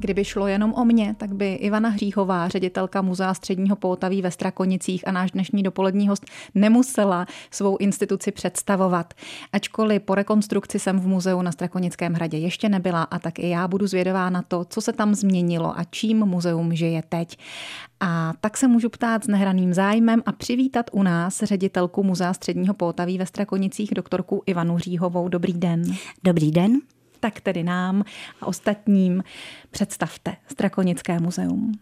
Kdyby šlo jenom o mě, tak by Ivana Hříchová, ředitelka Muzea středního Poutaví ve Strakonicích a náš dnešní dopolední host nemusela svou instituci představovat. Ačkoliv po rekonstrukci jsem v muzeu na Strakonickém hradě ještě nebyla a tak i já budu zvědavá na to, co se tam změnilo a čím muzeum žije teď. A tak se můžu ptát s nehraným zájmem a přivítat u nás ředitelku Muzea středního Poutaví ve Strakonicích, doktorku Ivanu Hříhovou. Dobrý den. Dobrý den tak tedy nám a ostatním představte Strakonické muzeum.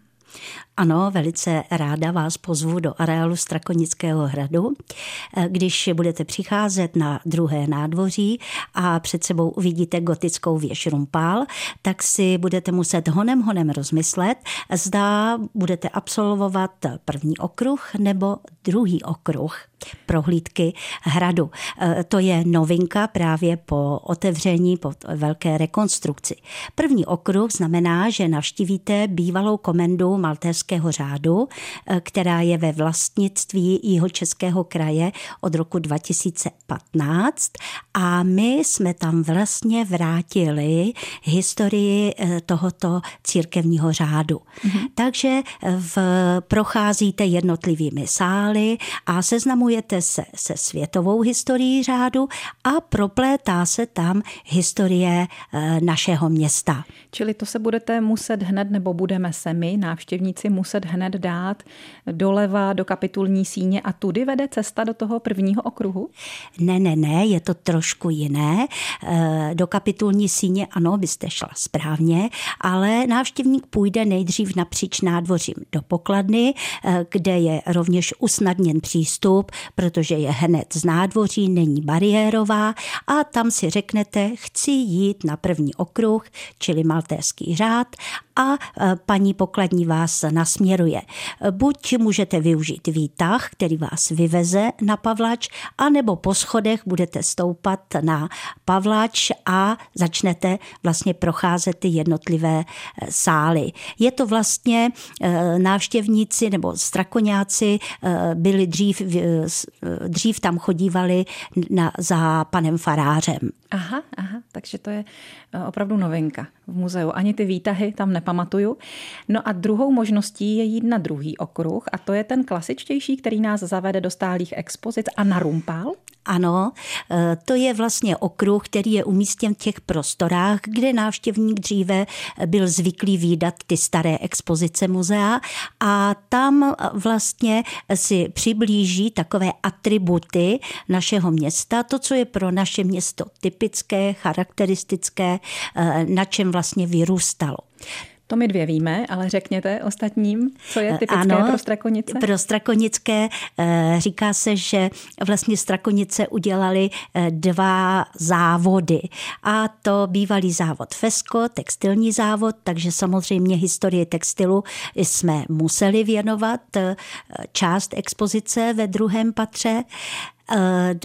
Ano, velice ráda vás pozvu do areálu Strakonického hradu. Když budete přicházet na druhé nádvoří a před sebou uvidíte gotickou věž Rumpál, tak si budete muset honem honem rozmyslet, zda budete absolvovat první okruh nebo druhý okruh prohlídky hradu. E, to je novinka právě po otevření, po velké rekonstrukci. První okruh znamená, že navštívíte bývalou komendu Maltéského řádu, e, která je ve vlastnictví jeho českého kraje od roku 2015 a my jsme tam vlastně vrátili historii e, tohoto církevního řádu. Mm-hmm. Takže v, procházíte jednotlivými sály a seznamu seznamujete se se světovou historií řádu a proplétá se tam historie eh, našeho města. Čili to se budete muset hned, nebo budeme se my, návštěvníci, muset hned dát doleva do kapitulní síně a tudy vede cesta do toho prvního okruhu? Ne, ne, ne, je to trošku jiné. Eh, do kapitulní síně, ano, byste šla správně, ale návštěvník půjde nejdřív napříč nádvořím do pokladny, eh, kde je rovněž usnadněn přístup protože je hned z nádvoří, není bariérová a tam si řeknete, chci jít na první okruh, čili maltéský řád a e, paní pokladní vás nasměruje. Buď můžete využít výtah, který vás vyveze na Pavlač, anebo po schodech budete stoupat na Pavlač a začnete vlastně procházet ty jednotlivé e, sály. Je to vlastně e, návštěvníci nebo strakoňáci byli dřív, dřív tam chodívali na, za panem farářem. Aha, aha, takže to je opravdu novinka v muzeu. Ani ty výtahy tam nepamatuju. No a druhou možností je jít na druhý okruh a to je ten klasičtější, který nás zavede do stálých expozic a na Rumpál. Ano, e, to je vlastně okruh, který je umístěn v těch prostorách, kde návštěvník dříve byl zvyklý výdat ty staré expozice muzea a tam vlastně si přiblíží takové atributy našeho města, to, co je pro naše město typické, charakteristické, e, na čem vlastně vyrůstalo. To my dvě víme, ale řekněte ostatním, co je typické ano, pro Strakonice? Pro Strakonické eh, říká se, že vlastně Strakonice udělali eh, dva závody. A to bývalý závod Fesko, textilní závod, takže samozřejmě historii textilu jsme museli věnovat eh, část expozice ve druhém patře.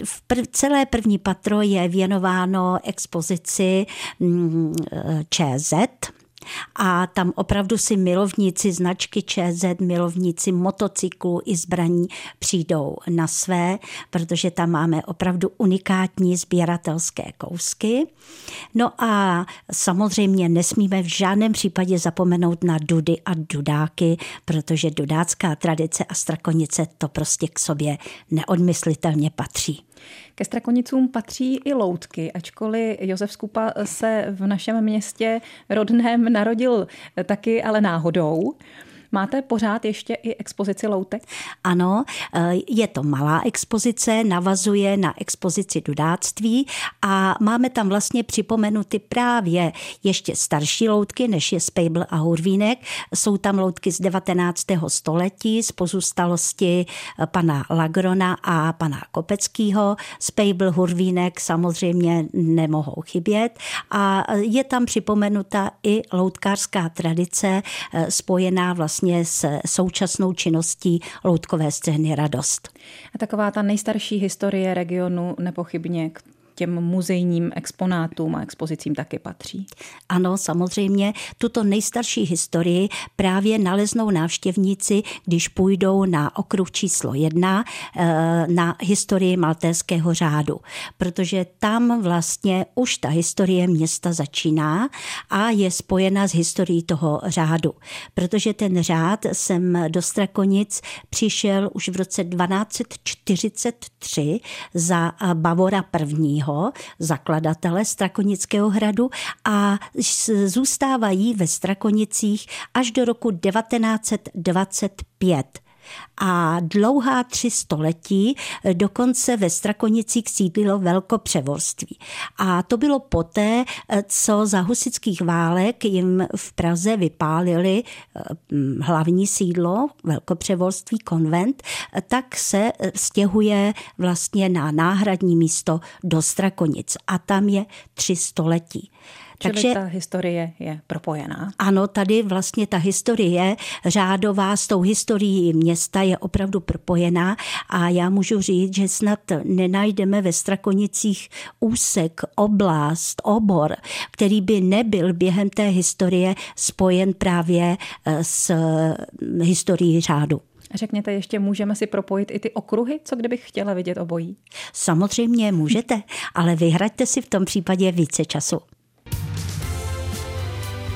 V prv, celé první patro je věnováno expozici mm, ČZ, a tam opravdu si milovníci značky ČZ, milovníci motocyklu i zbraní přijdou na své, protože tam máme opravdu unikátní sběratelské kousky. No a samozřejmě nesmíme v žádném případě zapomenout na dudy a dudáky, protože dudácká tradice a strakonice to prostě k sobě neodmyslitelně patří. Ke Strakonicům patří i loutky, ačkoliv Josef Skupa se v našem městě rodném narodil taky, ale náhodou. Máte pořád ještě i expozici loutek? Ano, eh, je to malá expozice, navazuje na expozici dudáctví a máme tam vlastně připomenuty právě ještě starší loutky, než je Spejbl a Hurvínek. Jsou tam loutky z 19. století, z pozůstalosti eh, pana Lagrona a pana Kopeckého. Spejbl, Hurvínek samozřejmě nemohou chybět a je tam připomenuta i loutkářská tradice spojená vlastně vlastně s současnou činností loutkové scény Radost. A taková ta nejstarší historie regionu nepochybně těm muzejním exponátům a expozicím taky patří. Ano, samozřejmě. Tuto nejstarší historii právě naleznou návštěvníci, když půjdou na okruh číslo jedna eh, na historii maltéského řádu, protože tam vlastně už ta historie města začíná a je spojena s historií toho řádu, protože ten řád jsem do Strakonic přišel už v roce 1243 za Bavora I., zakladatele Strakonického hradu a zůstávají ve Strakonicích až do roku 1925 a dlouhá tři století dokonce ve Strakonicích sídlilo velkopřevorství. A to bylo poté, co za husických válek jim v Praze vypálili eh, hlavní sídlo, velkopřevorství, konvent, tak se stěhuje vlastně na náhradní místo do Strakonic a tam je tři století. Čili Takže, ta historie je propojená. Ano, tady vlastně ta historie řádová s tou historií města je opravdu propojená a já můžu říct, že snad nenajdeme ve Strakonicích úsek, oblast, obor, který by nebyl během té historie spojen právě eh, s hm, historií řádu. Řekněte ještě, můžeme si propojit i ty okruhy, co kdybych chtěla vidět obojí? Samozřejmě můžete, ale vyhraďte si v tom případě více času.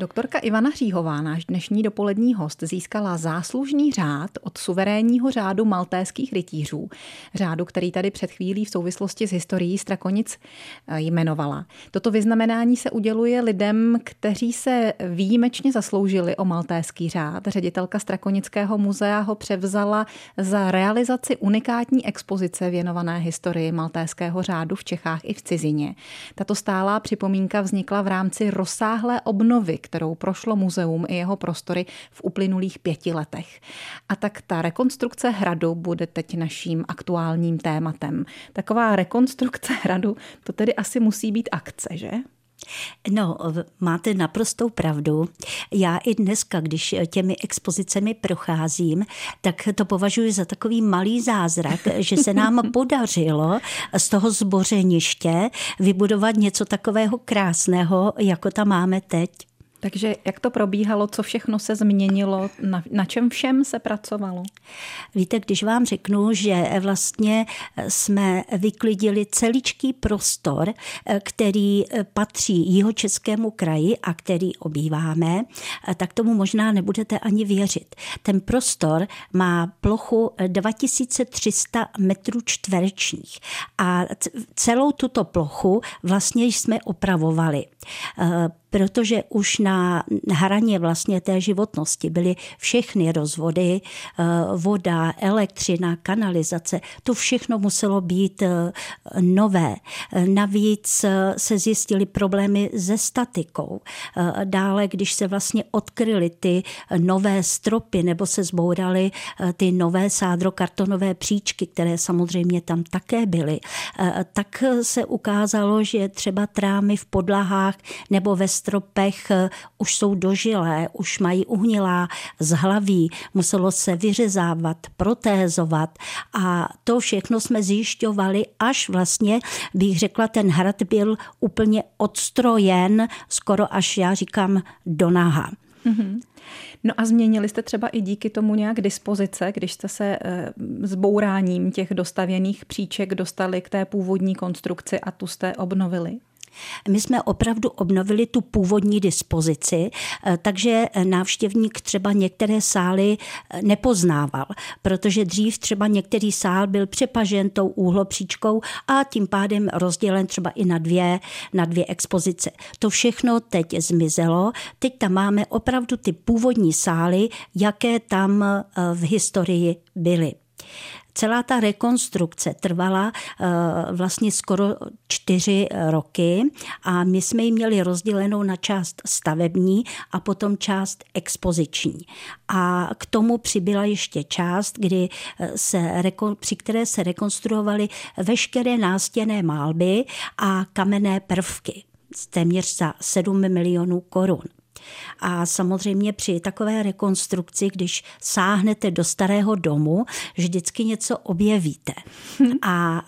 Doktorka Ivana Hříhová, náš dnešní dopolední host, získala záslužný řád od suverénního řádu maltéských rytířů, řádu, který tady před chvílí v souvislosti s historií Strakonic eh, jmenovala. Toto vyznamenání se uděluje lidem, kteří se výjimečně zasloužili o maltéský řád. Ředitelka Strakonického muzea ho převzala za realizaci unikátní expozice věnované historii maltéského řádu v Čechách i v cizině. Tato stálá připomínka vznikla v rámci rozsáhlé obnovy, kterou prošlo muzeum i jeho prostory v uplynulých pěti letech. A tak ta rekonstrukce hradu bude teď naším aktuálním tématem. Taková rekonstrukce hradu, to tedy asi musí být akce, že? No, máte naprostou pravdu. Já i dneska, když těmi expozicemi procházím, tak to považuji za takový malý zázrak, že se nám podařilo z toho zbořeniště vybudovat něco takového krásného, jako tam máme teď. Takže jak to probíhalo, co všechno se změnilo, na, na čem všem se pracovalo? Víte, když vám řeknu, že vlastně jsme vyklidili celičký prostor, který patří jihočeskému kraji a který obýváme, tak tomu možná nebudete ani věřit. Ten prostor má plochu 2300 metrů čtverečních a celou tuto plochu vlastně jsme opravovali protože už na hraně vlastně té životnosti byly všechny rozvody, eh, voda, elektřina, kanalizace, to všechno muselo být eh, nové. Navíc eh, se zjistily problémy se statikou. Dále, když se vlastně odkryly ty nové stropy nebo se zbouraly ty nové sádrokartonové příčky, které samozřejmě tam také byly, tak se ukázalo, že třeba trámy v podlahách nebo ve stropech eh, už jsou dožilé, už mají uhnilá zhlaví, muselo se vyřezávat, protézovat a to všechno jsme zjišťovali, až vlastně, bych řekla, ten hrad byl úplně odstrojen, skoro až já říkám do naha. Mm-hmm. No a změnili jste třeba i díky tomu nějak dispozice, když jste se s eh, bouráním těch dostavěných příček dostali k té původní konstrukci a tu jste obnovili? My jsme opravdu obnovili tu původní dispozici, eh, takže návštěvník třeba některé sály eh, nepoznával, protože dřív třeba některý sál byl přepažen tou úhlopříčkou a tím pádem rozdělen třeba i na dvě, na dvě expozice. To všechno teď zmizelo. Teď tam máme opravdu ty původní sály, jaké tam eh, v historii byly. Celá ta rekonstrukce trvala eh, vlastně skoro čtyři roky a my jsme ji měli rozdělenou na část stavební a potom část expoziční. A k tomu přibyla ještě část, kdy eh, se, při které se rekonstruovaly veškeré nástěné málby a kamenné prvky téměř za 7 milionů korun. A samozřejmě při takové rekonstrukci, když sáhnete do starého domu, vždycky něco objevíte. A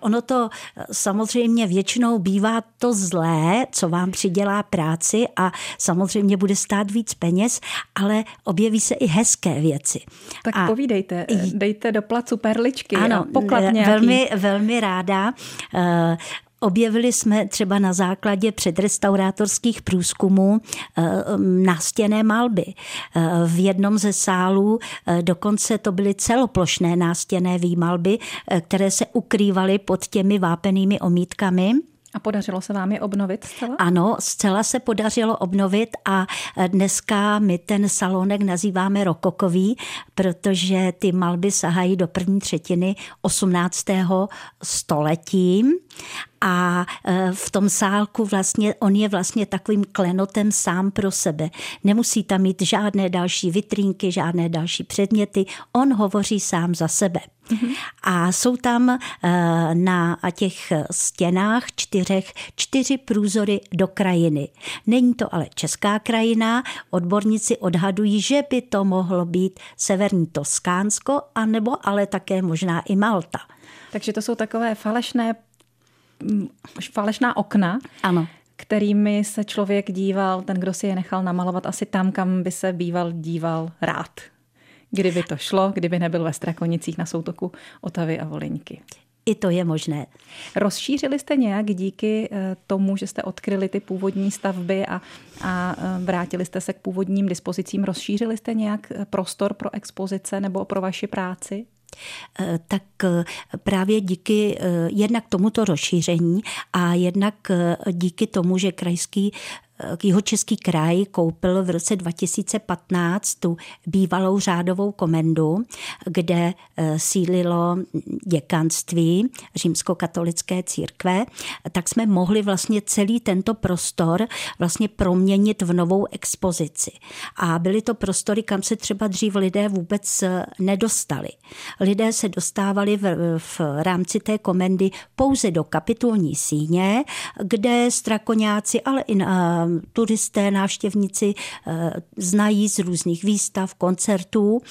ono to samozřejmě většinou bývá to zlé, co vám přidělá práci a samozřejmě bude stát víc peněz, ale objeví se i hezké věci. Tak a povídejte, dejte do placu perličky ano, poklad nějaký. Velmi, velmi ráda. Eh, objevili jsme třeba na základě předrestaurátorských průzkumů eh, nástěné malby. Eh, v jednom ze sálů dokonce to byly celoplošné nástěné výmalby, které se ukrývaly pod těmi vápenými omítkami. A podařilo se vám je obnovit zcela? Ano, zcela se podařilo obnovit a dneska my ten salonek nazýváme rokokový, protože ty malby sahají do první třetiny 18. století a e, v tom sálku vlastně, on je vlastně takovým klenotem sám pro sebe. Nemusí tam mít žádné další vitrínky, žádné další předměty, on hovoří sám za sebe. A jsou tam e, na těch stěnách čtyřech čtyři průzory do krajiny. Není to ale česká krajina, odborníci odhadují, že by to mohlo být severní Toskánsko, anebo ale také možná i Malta. Takže to jsou takové falešné falešná okna. Ano kterými se člověk díval, ten, kdo si je nechal namalovat asi tam, kam by se býval díval rád. Kdyby to šlo, kdyby nebyl ve Strakonicích na soutoku Otavy a Volyňky. I to je možné. Rozšířili jste nějak díky eh, tomu, že jste odkryli ty původní stavby a, a eh, vrátili jste se k původním dispozicím, rozšířili jste nějak eh, prostor pro expozice nebo pro vaši práci? Eh, tak eh, právě díky eh, jednak tomuto rozšíření a jednak díky tomu, že krajský Jihočeský kraj koupil v roce 2015 tu bývalou řádovou komendu, kde eh, sílilo děkanství římskokatolické církve, tak jsme mohli vlastně celý tento prostor vlastně proměnit v novou expozici. A byly to prostory, kam se třeba dřív lidé vůbec eh, nedostali. Lidé se dostávali v, v rámci té komendy pouze do kapitulní síně, kde strakoňáci, ale i na turisté, návštěvníci eh, znají z různých výstav, koncertů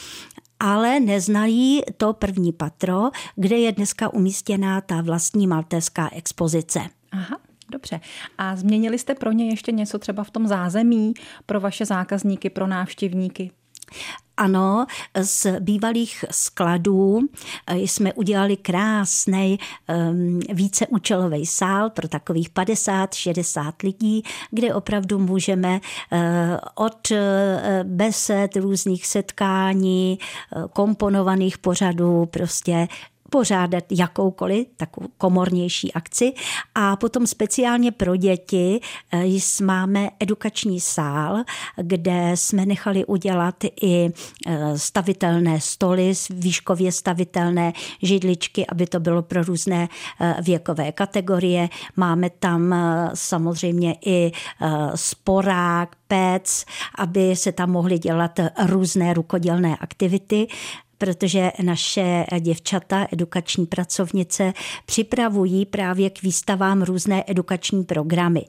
ale neznají to první patro, kde je dneska umístěná ta vlastní maltéská expozice. Aha. Dobře. A změnili jste pro ně ještě něco třeba v tom zázemí pro vaše zákazníky, pro návštěvníky? Ano, z bývalých skladů eh, jsme udělali krásný um, víceúčelový sál pro takových 50-60 lidí, kde opravdu můžeme uh, od besed, různých setkání, komponovaných pořadů prostě pořádat jakoukoliv takovou komornější akci. A potom speciálně pro děti eh, máme edukační sál, kde jsme nechali udělat i eh, stavitelné stoly, výškově stavitelné židličky, aby to bylo pro různé eh, věkové kategorie. Máme tam samozřejmě i sporák, pec, aby se tam mohly dělat různé rukodělné aktivity protože naše děvčata, edukační pracovnice, připravují právě k výstavám různé edukační programy.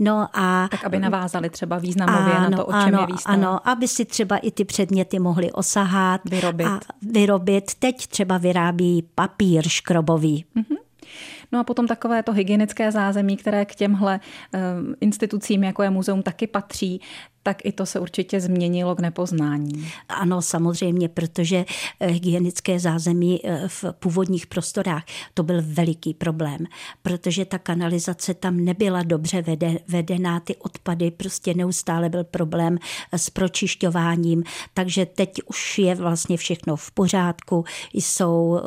No a, tak aby navázali třeba významově ano, na to, o čem ano, je výstava. Ano, aby si třeba i ty předměty mohli osahat. Vyrobit. A vyrobit. Teď třeba vyrábí papír škrobový. Mm-hmm. No a potom takové to hygienické zázemí, které k těmhle uh, institucím, jako je muzeum, taky patří, tak i to se určitě změnilo k nepoznání. Ano, samozřejmě, protože eh, hygienické zázemí eh, v původních prostorách to byl veliký problém, protože ta kanalizace tam nebyla dobře vedená, ty odpady, prostě neustále byl problém eh, s pročišťováním, takže teď už je vlastně všechno v pořádku, jsou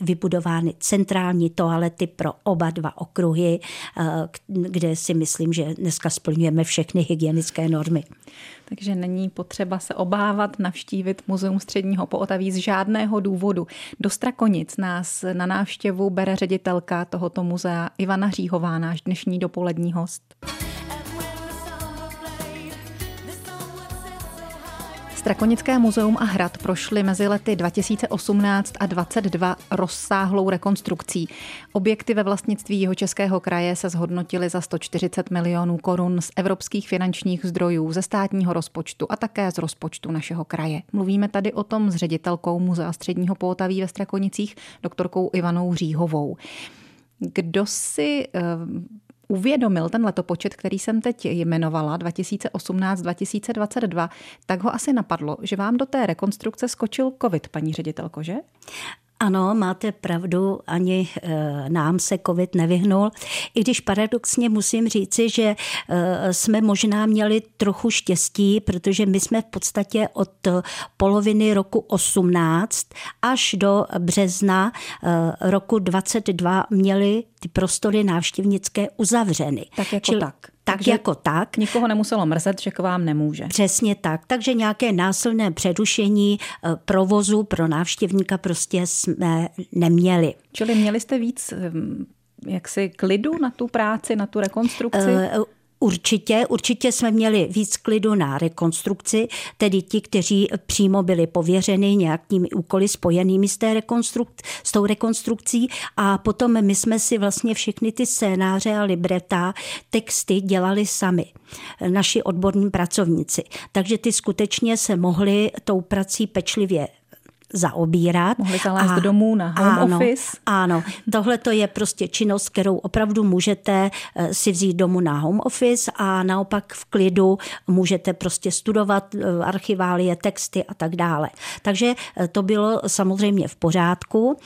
vybudovány centrální toalety pro oba dva okruhy, kde si myslím, že dneska splňujeme všechny hygienické normy. Takže není potřeba se obávat navštívit Muzeum středního pootaví z žádného důvodu. Do Strakonic nás na návštěvu bere ředitelka tohoto muzea Ivana Říhová, náš dnešní dopolední host. Strakonické muzeum a hrad prošly mezi lety 2018 a 2022 rozsáhlou rekonstrukcí. Objekty ve vlastnictví jeho českého kraje se zhodnotily za 140 milionů korun z evropských finančních zdrojů, ze státního rozpočtu a také z rozpočtu našeho kraje. Mluvíme tady o tom s ředitelkou Muzea středního Poutaví ve Strakonicích, doktorkou Ivanou Říhovou. Kdo si eh, uvědomil ten letopočet, který jsem teď jmenovala, 2018-2022, tak ho asi napadlo, že vám do té rekonstrukce skočil covid, paní ředitelko, že? Ano, máte pravdu, ani e, nám se covid nevyhnul. I když paradoxně musím říci, že e, jsme možná měli trochu štěstí, protože my jsme v podstatě od poloviny roku 18 až do března e, roku 22 měli ty prostory návštěvnické uzavřeny. Tak jako Čili, tak. Tak Takže jako tak. Nikoho nemuselo mrzet, že k vám nemůže. Přesně tak. Takže nějaké násilné přerušení eh, provozu pro návštěvníka prostě jsme neměli. Čili měli jste víc hm, jaksi klidu na tu práci, na tu rekonstrukci? Uh, Určitě, určitě jsme měli víc klidu na rekonstrukci, tedy ti, kteří přímo byli pověřeni nějakými úkoly spojenými s, té rekonstruk- s tou rekonstrukcí a potom my jsme si vlastně všechny ty scénáře a libreta, texty dělali sami, naši odborní pracovníci. Takže ty skutečně se mohli tou prací pečlivě zaobírat. Mohli zalézt a, domů na home ano, office. Ano, tohle to je prostě činnost, kterou opravdu můžete eh, si vzít domů na home office a naopak v klidu můžete prostě studovat eh, archiválie, texty a tak dále. Takže eh, to bylo samozřejmě v pořádku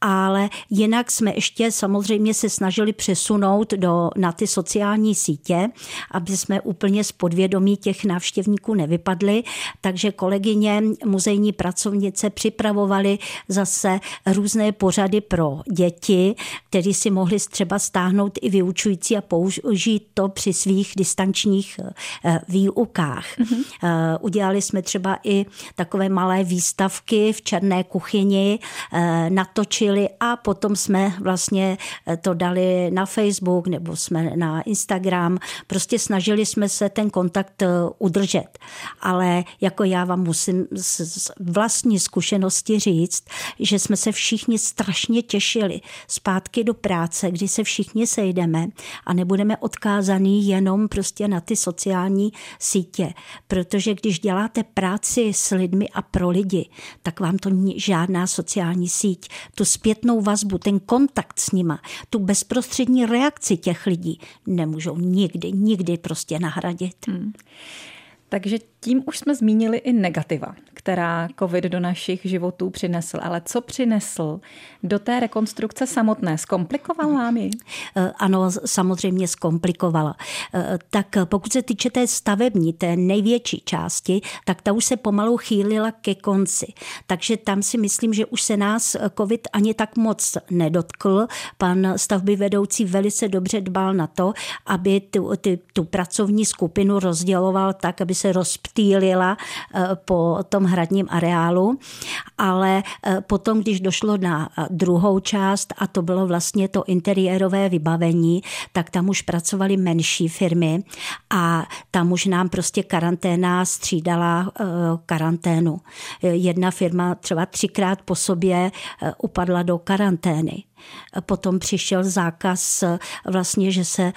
ale jinak jsme ještě samozřejmě se snažili přesunout do, na ty sociální sítě, aby jsme úplně z podvědomí těch návštěvníků nevypadli. Takže kolegyně, muzejní pracovnice připravovali zase různé pořady pro děti, které si mohli třeba stáhnout i vyučující a použít to při svých distančních eh, výukách. Mm-hmm. Udělali jsme třeba i takové malé výstavky v černé kuchyni, eh, natočili a potom jsme vlastně to dali na Facebook nebo jsme na Instagram. Prostě snažili jsme se ten kontakt udržet. Ale jako já vám musím z vlastní zkušenosti říct, že jsme se všichni strašně těšili zpátky do práce, kdy se všichni sejdeme a nebudeme odkázaný jenom prostě na ty sociální sítě. Protože když děláte práci s lidmi a pro lidi, tak vám to žádná sociální síť tu zpětnou vazbu, ten kontakt s nima, tu bezprostřední reakci těch lidí nemůžou nikdy, nikdy prostě nahradit. Hmm. Takže tím už jsme zmínili i negativa, která COVID do našich životů přinesl. Ale co přinesl do té rekonstrukce samotné? Zkomplikoval vám ji? Eh, ano, samozřejmě zkomplikovala. Eh, tak pokud se týče té stavební, té největší části, tak ta už se pomalu chýlila ke konci. Takže tam si myslím, že už se nás COVID ani tak moc nedotkl. Pan stavby vedoucí velice dobře dbal na to, aby tu, tu, tu pracovní skupinu rozděloval tak, aby se rozptýlila eh, po tom hradním areálu, ale eh, potom, když došlo na eh, druhou část a to bylo vlastně to interiérové vybavení, tak tam už pracovaly menší firmy a tam už nám prostě karanténa střídala karanténu. Jedna firma třeba třikrát po sobě upadla do karantény. Potom přišel zákaz vlastně, že se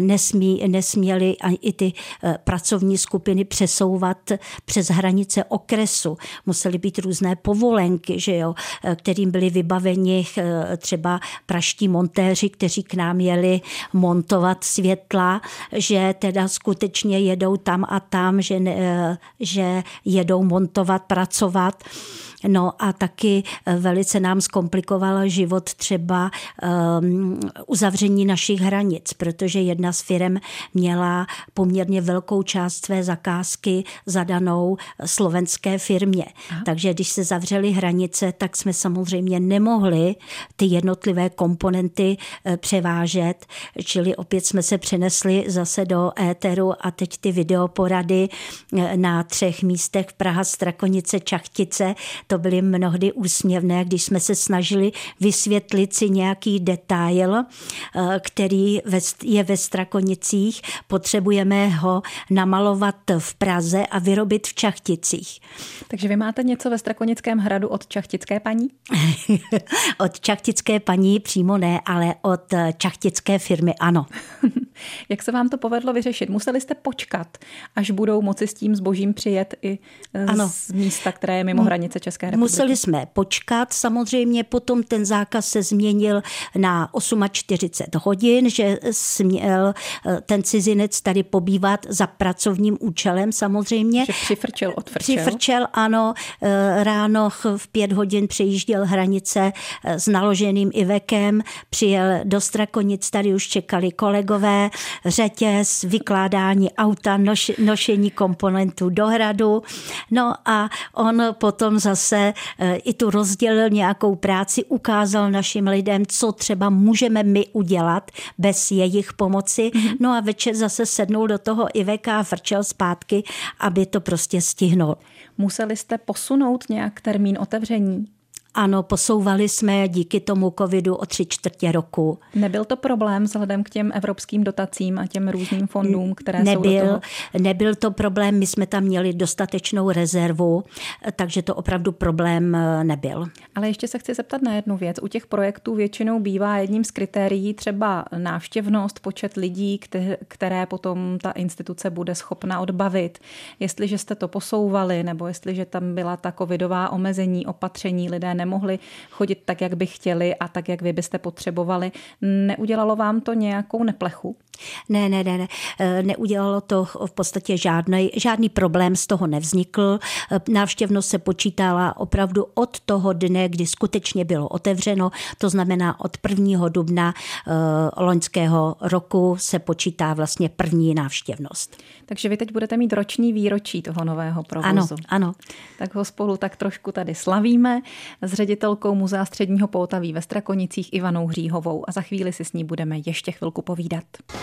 nesmí, nesměly i ty eh, pracovní skupiny přesouvat přes hranice okresu. Musely být různé povolenky, že jo, eh, kterým byli vybaveni eh, třeba praští montéři, kteří k nám jeli montovat světla, že teda skutečně jedou tam a tam, že, ne, že jedou montovat, pracovat. No a taky eh, velice nám zkomplikovala život třeba um, uzavření našich hranic, protože jedna z firm měla poměrně velkou část své zakázky zadanou slovenské firmě. Aha. Takže když se zavřely hranice, tak jsme samozřejmě nemohli ty jednotlivé komponenty eh, převážet, čili opět jsme se přenesli zase do éteru a teď ty videoporady eh, na třech místech Praha, Strakonice, Čachtice, to to byly mnohdy úsměvné, když jsme se snažili vysvětlit si nějaký detail, eh, který je ve Strakonicích, potřebujeme ho namalovat v Praze a vyrobit v Čachticích. Takže vy máte něco ve Strakonickém hradu od čachtické paní? od čachtické paní přímo ne, ale od čachtické firmy ano. Jak se vám to povedlo vyřešit? Museli jste počkat, až budou moci s tím zbožím přijet i e, ano. z místa, které je mimo hranice České republiky? Museli jsme počkat. Samozřejmě potom ten zákaz se změnil na 48 hodin, že směl e, ten cizinec tady pobývat za pracovním účelem samozřejmě. Že přifrčel, odfrčel. Přifrčel, ano. E, ráno v pět hodin přejížděl hranice s naloženým Ivekem, přijel do Strakonic, tady už čekali kolegové, řetěz, vykládání auta, noš, nošení komponentů do hradu. No a on potom zase e, i tu rozdělil nějakou práci, ukázal našim lidem, co třeba můžeme my udělat bez jejich pomoci. Mm-hmm. No a večer zase sednul do toho Iveka a vrčel zpátky, aby to prostě stihnul. Museli jste posunout nějak termín otevření? Ano, posouvali jsme díky tomu covidu o tři čtvrtě roku. Nebyl to problém vzhledem k těm evropským dotacím a těm různým fondům, které nebyl, jsou do toho? Nebyl to problém, my jsme tam měli dostatečnou rezervu, takže to opravdu problém eh, nebyl. Ale ještě se chci zeptat na jednu věc. U těch projektů většinou bývá jedním z kritérií třeba návštěvnost, počet lidí, které potom ta instituce bude schopna odbavit. Jestliže jste to posouvali, nebo jestliže tam byla ta covidová omezení, opatření, lidé nemohli chodit tak, jak by chtěli a tak, jak vy byste potřebovali. Neudělalo vám to nějakou neplechu? Ne, ne, ne, ne. E, neudělalo to v podstatě žádný, žádný problém z toho nevznikl. E, návštěvnost se počítala opravdu od toho dne, kdy skutečně bylo otevřeno, to znamená od 1. dubna e, loňského roku se počítá vlastně první návštěvnost. Takže vy teď budete mít roční výročí toho nového provozu. Ano, ano. Tak ho spolu tak trošku tady slavíme s ředitelkou Muzea středního Poutaví ve Strakonicích Ivanou Hříhovou a za chvíli si s ní budeme ještě chvilku povídat.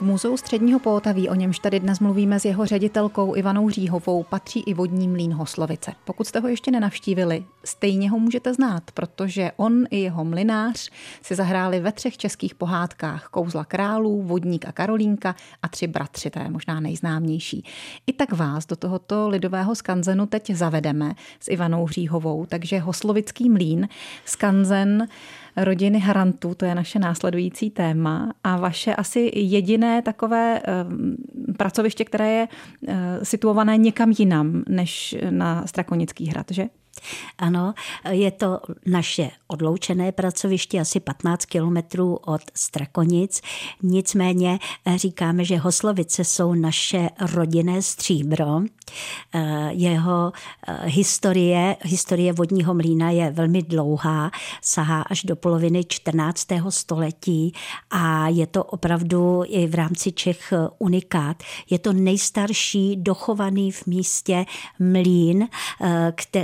muzeu středního Pohotaví, o němž tady dnes mluvíme s jeho ředitelkou Ivanou Říhovou, patří i vodní mlín Hoslovice. Pokud jste ho ještě nenavštívili, stejně ho můžete znát, protože on i jeho mlinář si zahráli ve třech českých pohádkách Kouzla králů, Vodník a Karolínka a Tři bratři, to je možná nejznámější. I tak vás do tohoto lidového skanzenu teď zavedeme s Ivanou Hříhovou, takže Hoslovický mlín, skanzen rodiny Harantů, to je naše následující téma a vaše asi jediné takové eh, pracoviště, které je eh, situované někam jinam než na Strakonický hrad, že? Ano, je to naše odloučené pracoviště, asi 15 kilometrů od Strakonic. Nicméně eh, říkáme, že Hoslovice jsou naše rodinné stříbro. Eh, jeho eh, historie, historie vodního mlína je velmi dlouhá, sahá až do poloviny 14. století a je to opravdu i v rámci Čech unikát. Je to nejstarší dochovaný v místě mlín,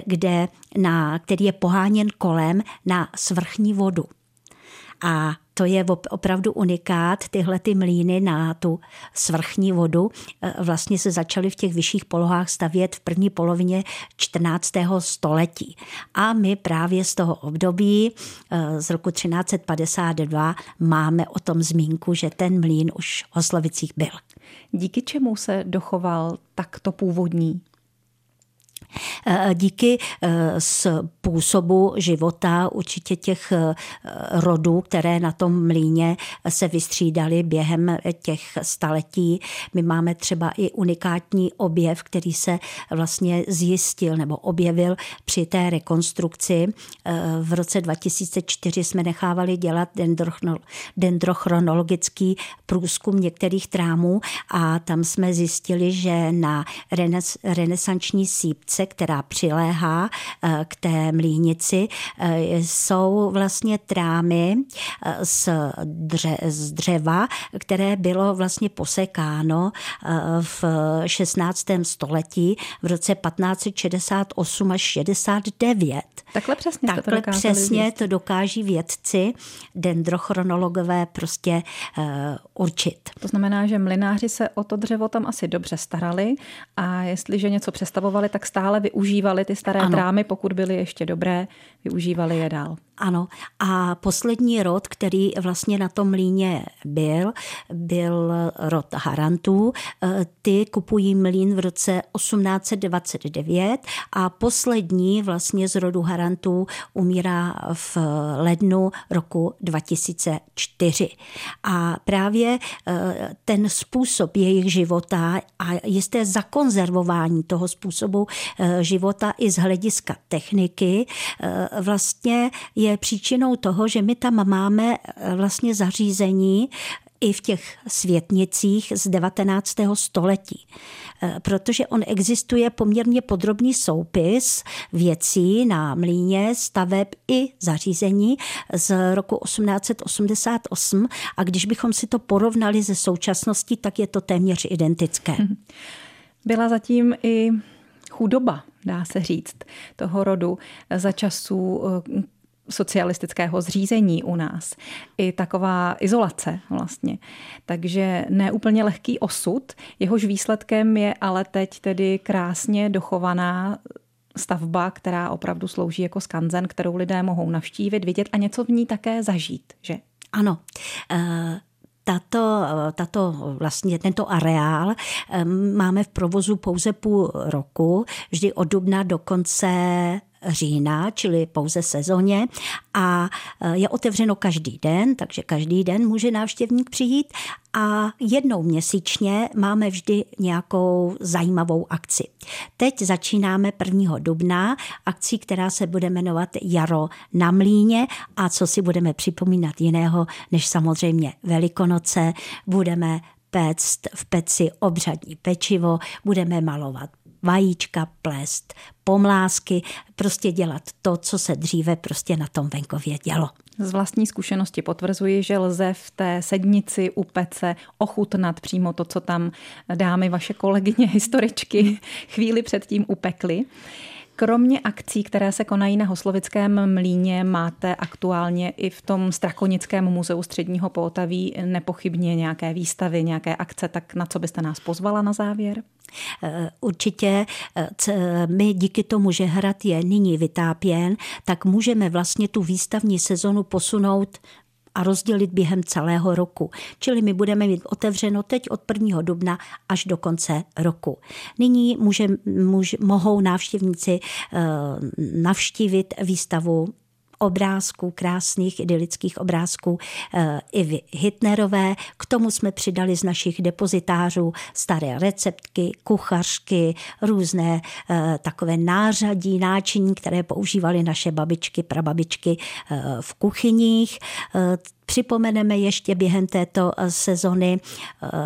kde na, který je poháněn kolem na svrchní vodu. A to je opravdu unikát, tyhle ty mlíny na tu svrchní vodu e, vlastně se začaly v těch vyšších polohách stavět v první polovině 14. století. A my právě z toho období e, z roku 1352 máme o tom zmínku, že ten mlín už v Oslovicích byl. Díky čemu se dochoval takto původní Eh, díky způsobu eh, života určitě těch eh, rodů, které na tom mlíně se vystřídaly během těch staletí. My máme třeba i unikátní objev, který se vlastně zjistil nebo objevil při té rekonstrukci. V roce 2004 jsme nechávali dělat dendrochronologický průzkum některých trámů a tam jsme zjistili, že na renesanční sípce vesnice, která přiléhá k té mlínici, jsou vlastně trámy z, dře, z dřeva, které bylo vlastně posekáno v 16. století v roce 1568 až 69. Takhle přesně Takhle to přesně vědět. to dokáží vědci, dendrochronologové prostě uh, určit. To znamená, že mlináři se o to dřevo tam asi dobře starali a jestliže něco přestavovali, tak stále využívali ty staré ano. trámy, pokud byly ještě dobré, využívali je dál. Ano. A poslední rod, který vlastně na tom mlíně byl, byl rod Harantů. Eh, ty kupují mlín v roce 1829 a poslední vlastně z rodu Harantů umírá v lednu roku 2004. A právě eh, ten způsob jejich života a jisté zakonzervování toho způsobu eh, života i z hlediska techniky vlastně je příčinou toho, že my tam máme eh, vlastně zařízení i v těch světnicích z 19. století. Eh, protože on existuje poměrně podrobný soupis věcí na mlíně, staveb i zařízení z roku 1888 a když bychom si to porovnali ze současností, tak je to téměř identické. Mhm. Byla zatím i chudoba, dá se říct, toho rodu za časů eh, socialistického zřízení u nás. I taková izolace vlastně. Takže neúplně lehký osud. Jehož výsledkem je ale teď tedy krásně dochovaná stavba, která opravdu slouží jako skanzen, kterou lidé mohou navštívit, vidět a něco v ní také zažít, že? Ano. Uh tato, tato vlastně tento areál máme v provozu pouze půl roku, vždy od dubna do konce října, čili pouze sezóně a e, je otevřeno každý den, takže každý den může návštěvník přijít a jednou měsíčně máme vždy nějakou zajímavou akci. Teď začínáme 1. dubna akcí, která se bude jmenovat Jaro na mlíně a co si budeme připomínat jiného, než samozřejmě Velikonoce, budeme péct v peci obřadní pečivo, budeme malovat vajíčka plést, pomlásky, prostě dělat to, co se dříve prostě na tom venkově dělo. Z vlastní zkušenosti potvrzuji, že lze v té sednici u pece ochutnat přímo to, co tam dámy vaše kolegyně historičky chvíli předtím upekly. Kromě akcí, které se konají na Hoslovickém mlíně, máte aktuálně i v tom Strakonickém muzeu středního Poutaví nepochybně nějaké výstavy, nějaké akce, tak na co byste nás pozvala na závěr? Eh, určitě eh, my díky tomu, že hrad je nyní vytápěn, tak můžeme vlastně tu výstavní sezonu posunout a rozdělit během celého roku. Čili my budeme mít otevřeno teď od 1. dubna až do konce roku. Nyní může, můž, mohou návštěvníci uh, navštívit výstavu obrázků, krásných idylických obrázků eh, i Hitnerové. K tomu jsme přidali z našich depozitářů staré receptky, kuchařky, různé eh, takové nářadí, náčiní, které používaly naše babičky, prababičky eh, v kuchyních. Připomeneme ještě během této sezony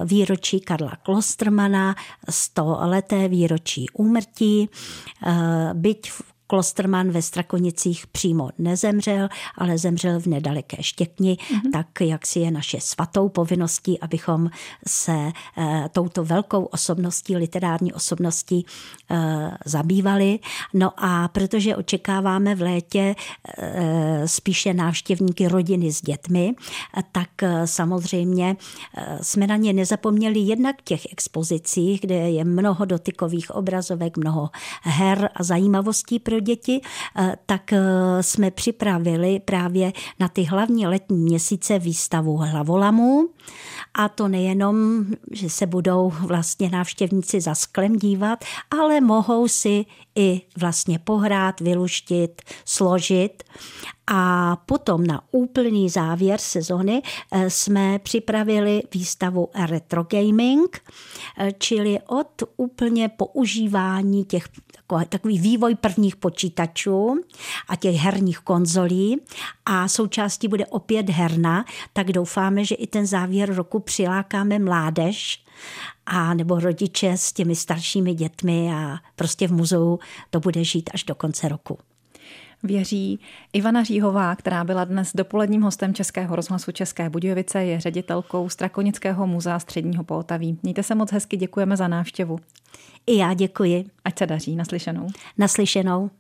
výročí Karla Klostermana, 100 leté výročí úmrtí. Byť v Klosterman ve Strakonicích přímo nezemřel, ale zemřel v nedaleké Štěkni, mm-hmm. tak jak si je naše svatou povinností, abychom se e, touto velkou osobností, literární osobností e, zabývali. No a protože očekáváme v létě e, spíše návštěvníky rodiny s dětmi, tak samozřejmě jsme na ně nezapomněli jednak v těch expozicích, kde je mnoho dotykových obrazovek, mnoho her a zajímavostí pro děti, eh, tak eh, jsme připravili právě na ty hlavní letní měsíce výstavu hlavolamů. A to nejenom, že se budou vlastně návštěvníci za sklem dívat, ale mohou si i vlastně pohrát, vyluštit, složit. A potom na úplný závěr sezony eh, jsme připravili výstavu Retro Gaming, eh, čili od úplně používání těch takový vývoj prvních počítačů a těch herních konzolí. A součástí bude opět herna, tak doufáme, že i ten závěr roku přilákáme mládež a nebo rodiče s těmi staršími dětmi a prostě v muzeu to bude žít až do konce roku věří. Ivana Říhová, která byla dnes dopoledním hostem Českého rozhlasu České Budějovice, je ředitelkou Strakonického muzea středního Poltaví. Mějte se moc hezky, děkujeme za návštěvu. I já děkuji. Ať se daří, naslyšenou. Naslyšenou.